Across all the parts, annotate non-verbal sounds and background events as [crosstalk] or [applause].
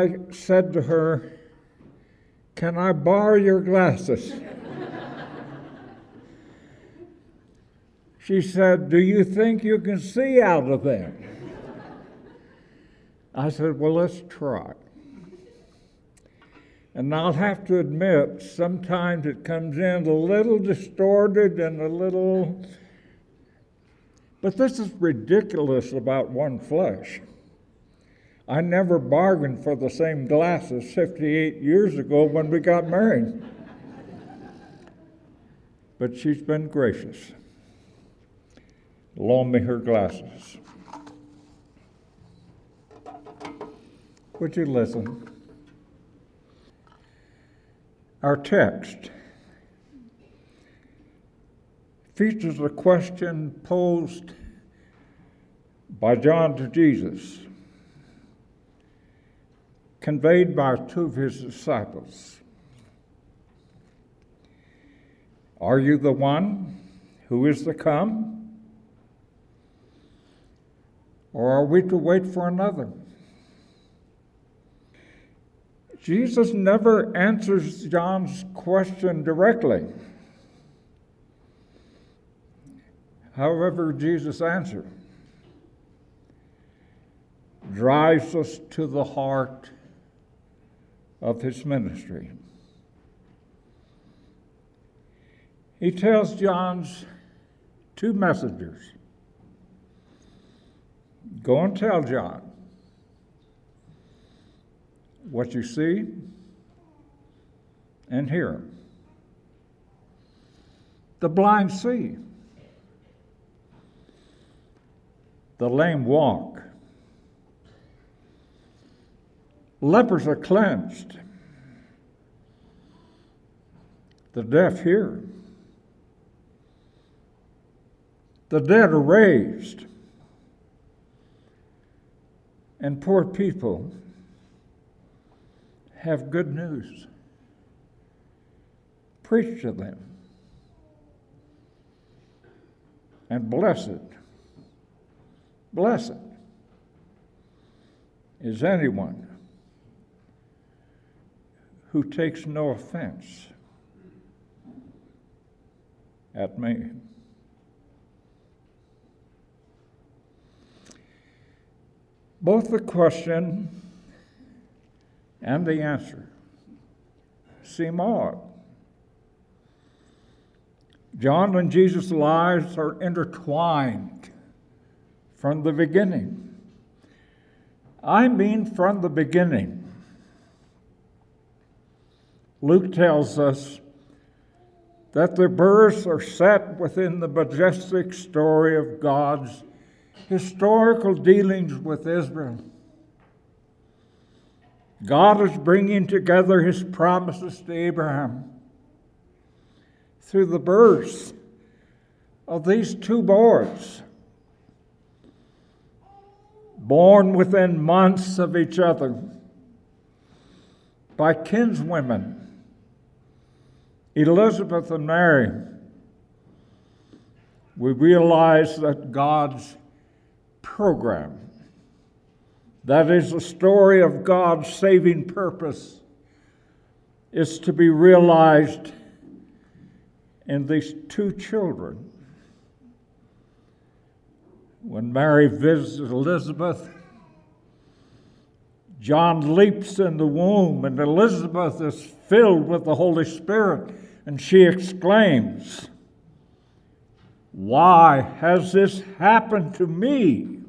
I said to her, Can I borrow your glasses? she said, Do you think you can see out of them? I said, Well, let's try. And I'll have to admit, sometimes it comes in a little distorted and a little. But this is ridiculous about one flesh. I never bargained for the same glasses 58 years ago when we got married. but she's been gracious. Loan me her glasses. Would you listen? Our text features a question posed by John to Jesus conveyed by two of his disciples. Are you the one who is to come? Or are we to wait for another? Jesus never answers John's question directly. However, Jesus' answer drives us to the heart of his ministry. He tells John's two messengers go and tell John what you see and hear. The blind see, the lame walk, Lepers are cleansed. The deaf hear. The dead are raised. And poor people have good news. Preach to them. And blessed, blessed is anyone who takes no offense at me. Both the question and the answer seem odd. John and Jesus' lives are intertwined from the beginning. I mean, from the beginning. Luke tells us that their births are set within the majestic story of God's historical dealings with Israel. God is bringing together his promises to Abraham through the births of these two boys, born within months of each other by kinswomen Elizabeth and Mary, we realize that God's program, that is the story of God's saving purpose, is to be realized in these two children. When Mary visits Elizabeth, John leaps in the womb, and Elizabeth is filled with the Holy Spirit and she exclaims, Why has this happened to me?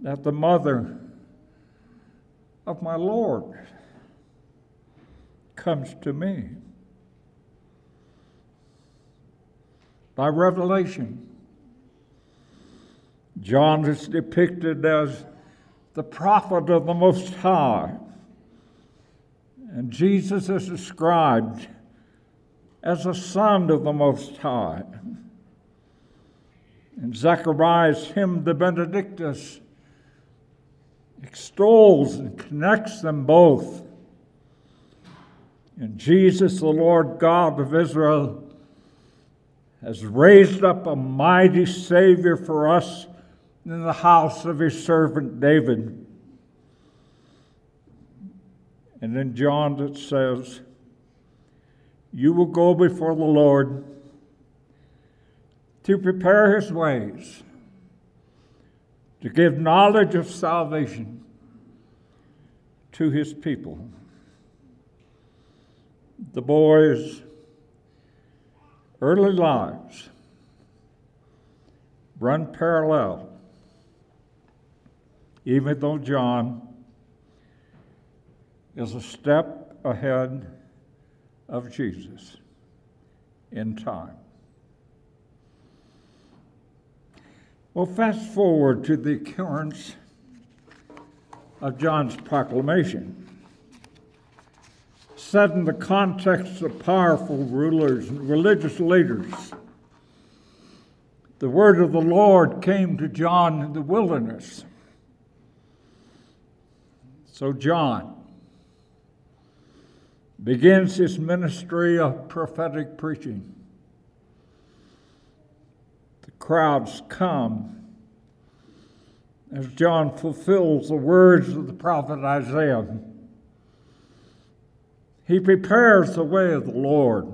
That the mother of my Lord comes to me. By revelation, John is depicted as the prophet of the Most High and Jesus is described as a son of the Most High. And Zechariah's hymn, the Benedictus, extols and connects them both. And Jesus, the Lord God of Israel, has raised up a mighty Savior for us in the house of his servant David And in John it says, You will go before the Lord to prepare his ways, to give knowledge of salvation to his people. The boys' early lives run parallel, even though John is a step ahead of Jesus in time. Well, fast forward to the occurrence of John's proclamation. Set in the context of powerful rulers and religious leaders, the word of the Lord came to John in the wilderness. So, John begins his ministry of prophetic preaching. The crowds come as John fulfills the words of the prophet Isaiah. He prepares the way of the Lord.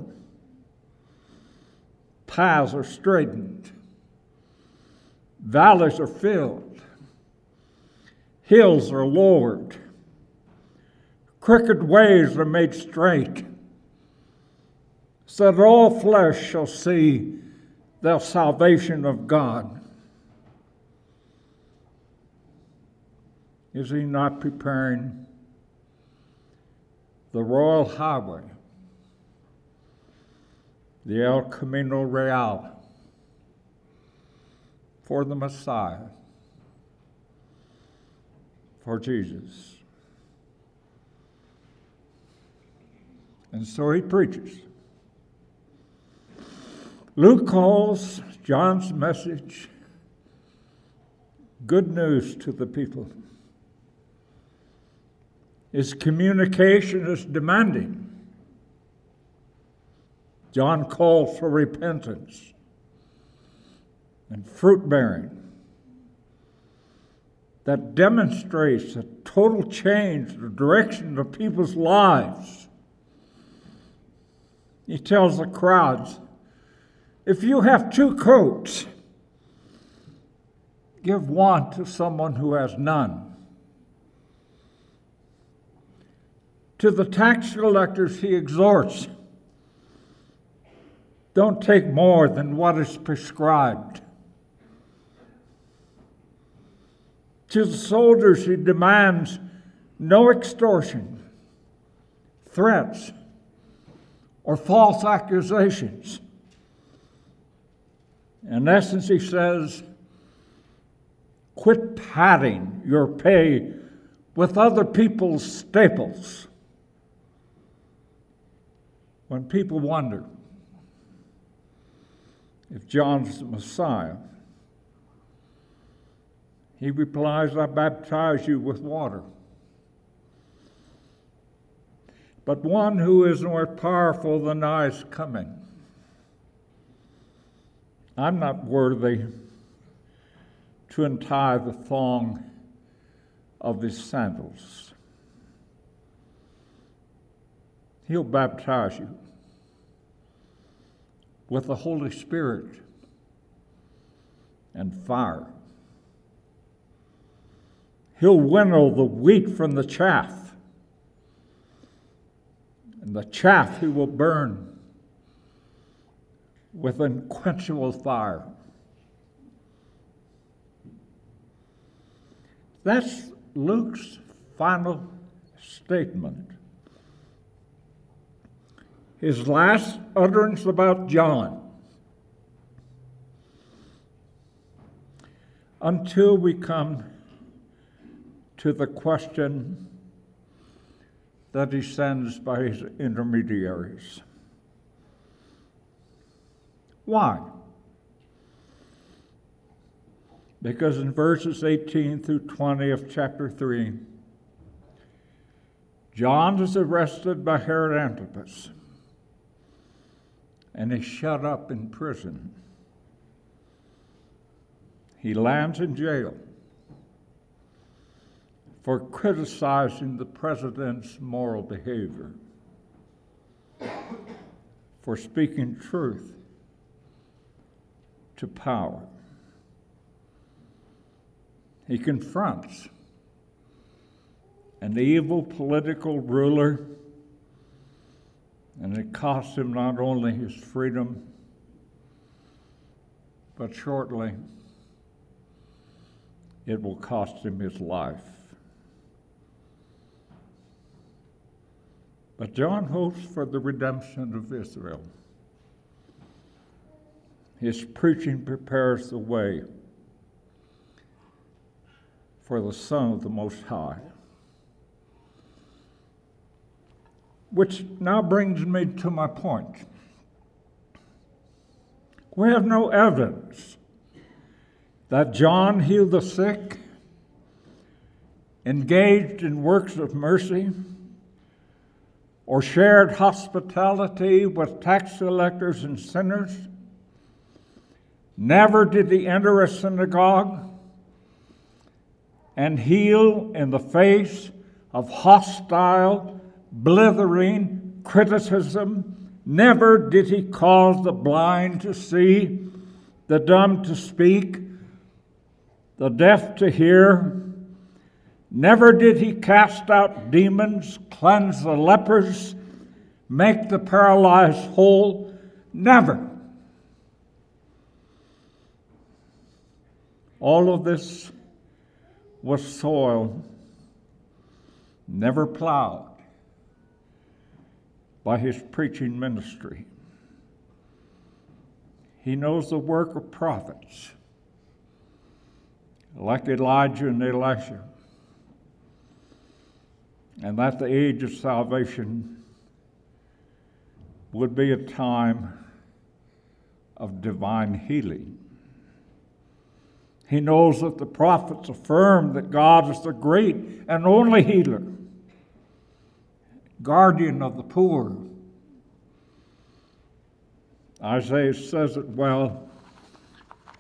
Paths are straightened, valleys are filled, hills are lowered crooked ways are made straight, so that all flesh shall see the salvation of God. Is he not preparing the royal highway, the El Camino Real, for the Messiah, for Jesus? And so he preaches. Luke calls John's message good news to the people. His communication is demanding. John calls for repentance and fruit bearing that demonstrates a total change in the direction of people's lives he tells the crowds if you have two coats, give one to someone who has none. To the tax collectors, he exhorts don't take more than what is prescribed. To the soldiers, he demands no extortion, threats, or false accusations. In essence, he says, quit padding your pay with other people's staples. When people wonder if John's the Messiah, he replies, I baptize you with water but one who is more powerful than I is coming. I'm not worthy to untie the thong of his sandals. He'll baptize you with the Holy Spirit and fire. He'll winnow the wheat from the chaff the chaff he will burn with unquenchable fire. That's Luke's final statement. His last utterance about John. Until we come to the question that he sends by his intermediaries. Why? Because in verses 18 through 20 of chapter 3, John is arrested by Herod Antipas and is shut up in prison. He lands in jail for criticizing the president's moral behavior, for speaking truth to power. He confronts an evil political ruler, and it costs him not only his freedom, but shortly it will cost him his life. But John hopes for the redemption of Israel. His preaching prepares the way for the Son of the Most High. Which now brings me to my point. We have no evidence that John healed the sick, engaged in works of mercy, or shared hospitality with tax collectors and sinners. Never did he enter a synagogue and heal in the face of hostile, blithering criticism. Never did he cause the blind to see, the dumb to speak, the deaf to hear. Never did he cast out demons, cleanse the lepers, make the paralyzed whole. Never. All of this was soil never plowed by his preaching ministry. He knows the work of prophets like Elijah and Elisha, and that the age of salvation would be a time of divine healing. He knows that the prophets affirm that God is the great and only healer, guardian of the poor. Isaiah says it well,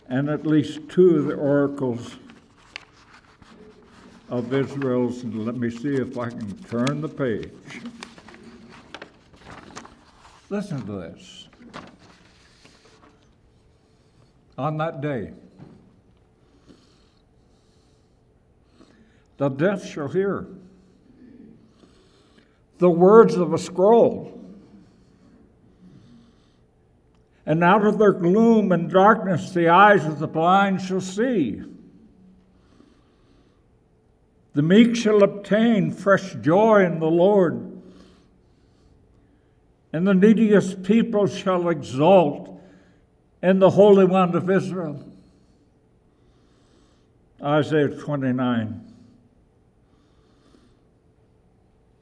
and at least two of the oracles of Israel's. Let me see if I can turn the page. Listen to this. On that day, the deaf shall hear the words of a scroll. And out of their gloom and darkness, the eyes of the blind shall see. The meek shall obtain fresh joy in the Lord, and the neediest people shall exult in the Holy One of Israel. Isaiah 29.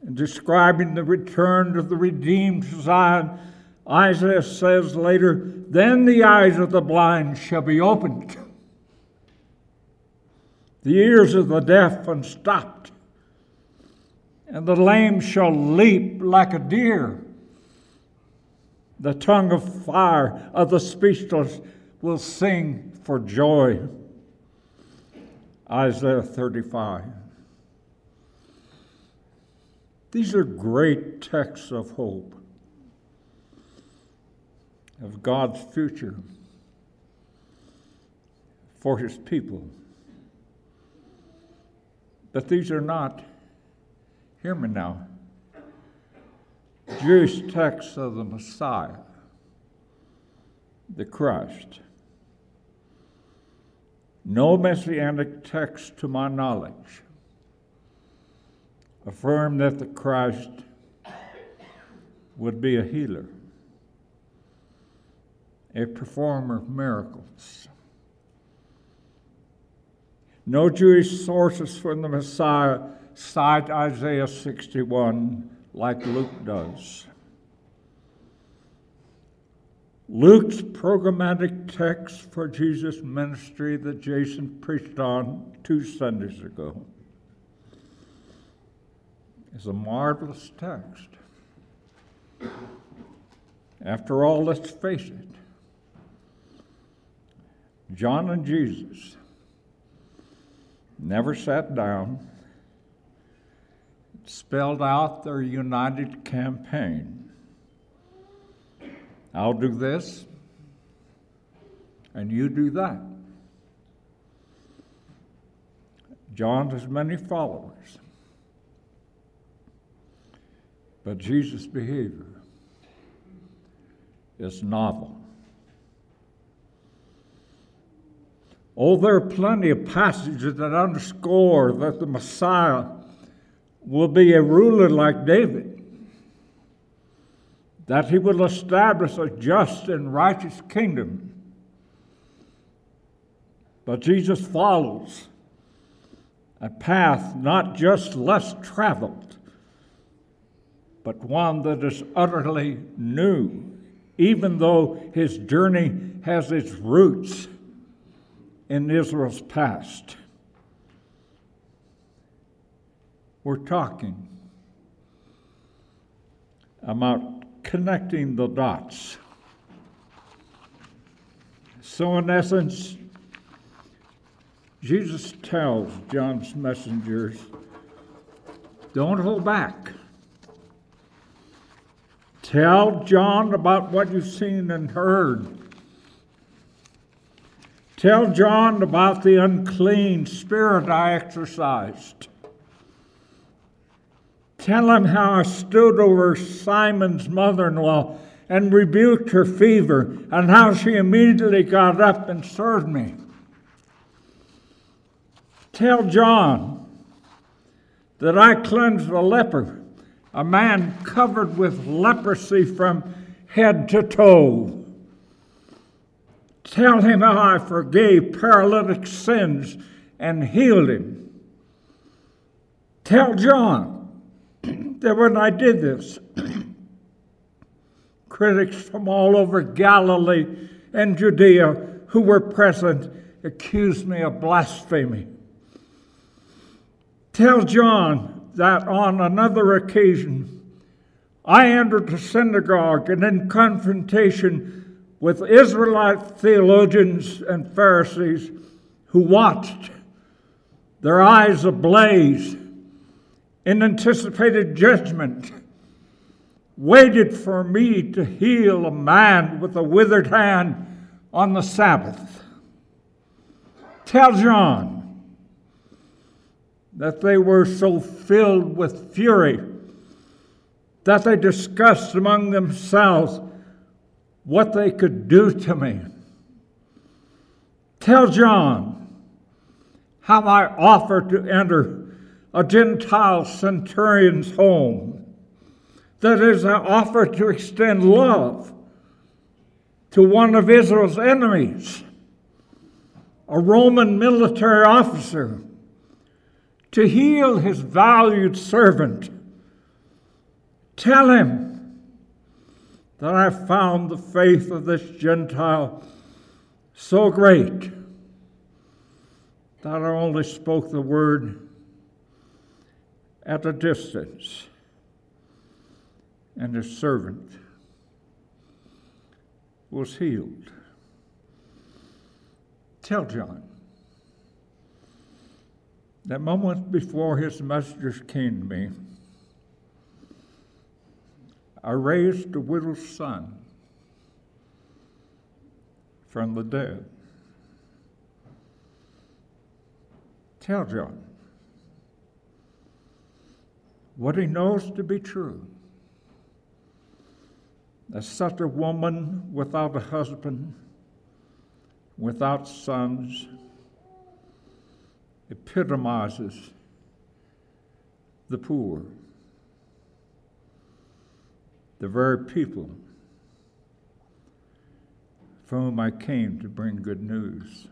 In describing the return of the redeemed Zion, Isaiah says later, Then the eyes of the blind shall be opened [laughs] the ears of the deaf unstopped, and the lame shall leap like a deer. The tongue of fire of the speechless will sing for joy. Isaiah 35. These are great texts of hope, of God's future for his people. But these are not, hear me now, Jewish texts of the Messiah, the Christ. No messianic text, to my knowledge, affirm that the Christ would be a healer, a performer of miracles no Jewish sources from the Messiah cite Isaiah 61 like Luke does. Luke's programmatic text for Jesus' ministry that Jason preached on two Sundays ago is a marvelous text. After all, let's face it John and Jesus never sat down, spelled out their united campaign. I'll do this, and you do that. John has many followers, but Jesus' behavior is novel. Oh, there are plenty of passages that underscore that the Messiah will be a ruler like David, that he will establish a just and righteous kingdom. But Jesus follows a path not just less traveled, but one that is utterly new, even though his journey has its roots in Israel's past. We're talking about connecting the dots. So, in essence, Jesus tells John's messengers don't hold back. Tell John about what you've seen and heard. Tell John about the unclean spirit I exorcised. Tell him how I stood over Simon's mother in law and rebuked her fever, and how she immediately got up and served me. Tell John that I cleansed a leper, a man covered with leprosy from head to toe. Tell him how I forgave paralytic sins and healed him. Tell John [clears throat] that when I did this, [clears throat] critics from all over Galilee and Judea who were present accused me of blasphemy. Tell John that on another occasion I entered the synagogue and in confrontation with Israelite theologians and Pharisees who watched, their eyes ablaze in anticipated judgment, waited for me to heal a man with a withered hand on the Sabbath. Tell John that they were so filled with fury that they discussed among themselves what they could do to me. Tell John how I offered to enter a Gentile centurion's home. That is, I offered to extend love to one of Israel's enemies, a Roman military officer, to heal his valued servant. Tell him that I found the faith of this Gentile so great that I only spoke the word at a distance, and his servant was healed. Tell John that moment before his messengers came to me, I raised a widow's son from the dead. Tell John what he knows to be true. That such a woman without a husband, without sons, epitomizes the poor the very people from whom I came to bring good news.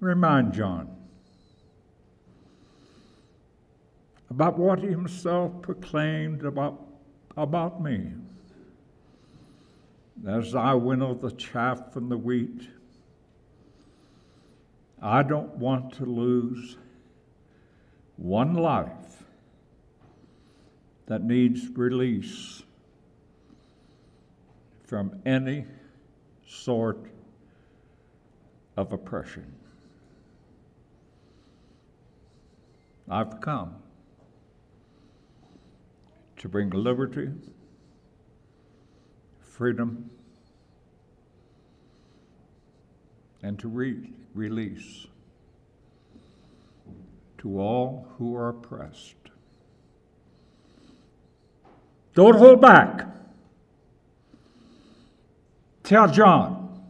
Remind John about what he himself proclaimed about, about me. As I winnow the chaff from the wheat, I don't want to lose one life that needs release from any sort of oppression. I've come to bring liberty, freedom, and to re- release to all who are oppressed. Don't hold back. Tell John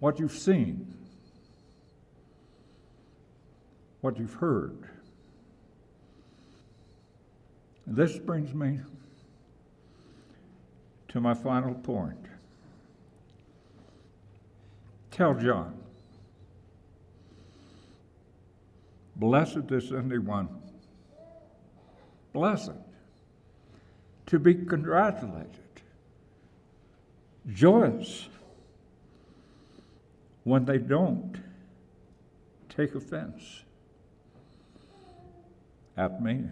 what you've seen, what you've heard. This brings me to my final point. Tell John, blessed is anyone, blessed, to be congratulated, joyous when they don't take offense at me.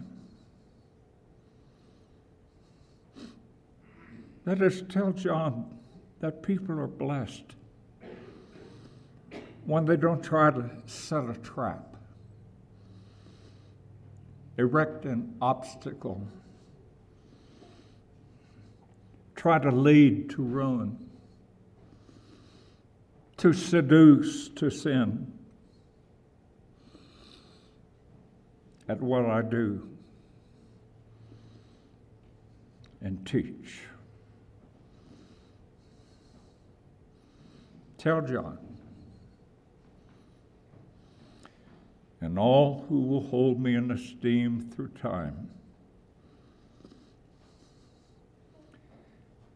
Let us tell John that people are blessed when they don't try to set a trap, erect an obstacle, try to lead to ruin, to seduce to sin. At what I do and teach. Tell John. And all who will hold me in esteem through time.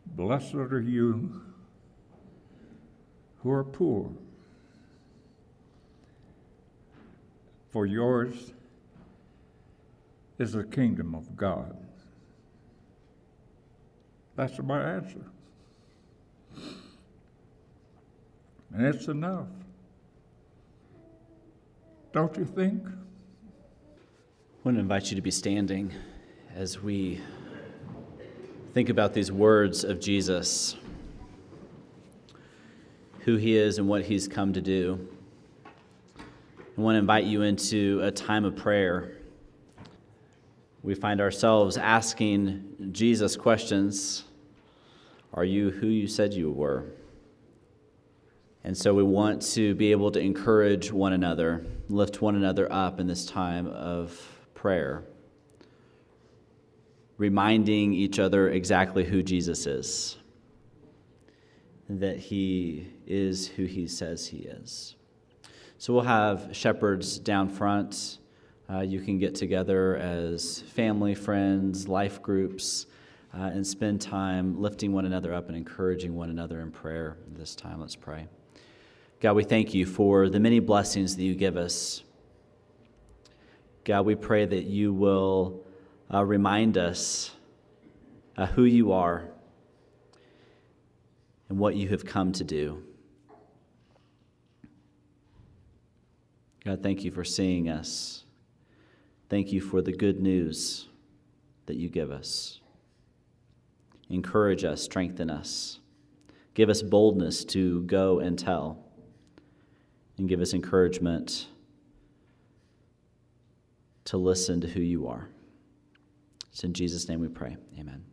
Blessed are you who are poor, for yours is the kingdom of God. That's my answer. And it's enough. Don't you think? I want to invite you to be standing as we think about these words of Jesus, who he is and what he's come to do. I want to invite you into a time of prayer. We find ourselves asking Jesus questions Are you who you said you were? And so we want to be able to encourage one another, lift one another up in this time of prayer, reminding each other exactly who Jesus is, that he is who he says he is. So we'll have shepherds down front. Uh, you can get together as family, friends, life groups, uh, and spend time lifting one another up and encouraging one another in prayer this time. Let's pray. God, we thank you for the many blessings that you give us. God, we pray that you will uh, remind us uh, who you are and what you have come to do. God, thank you for seeing us. Thank you for the good news that you give us. Encourage us, strengthen us, give us boldness to go and tell and give us encouragement to listen to who you are. It's in Jesus' name we pray. Amen.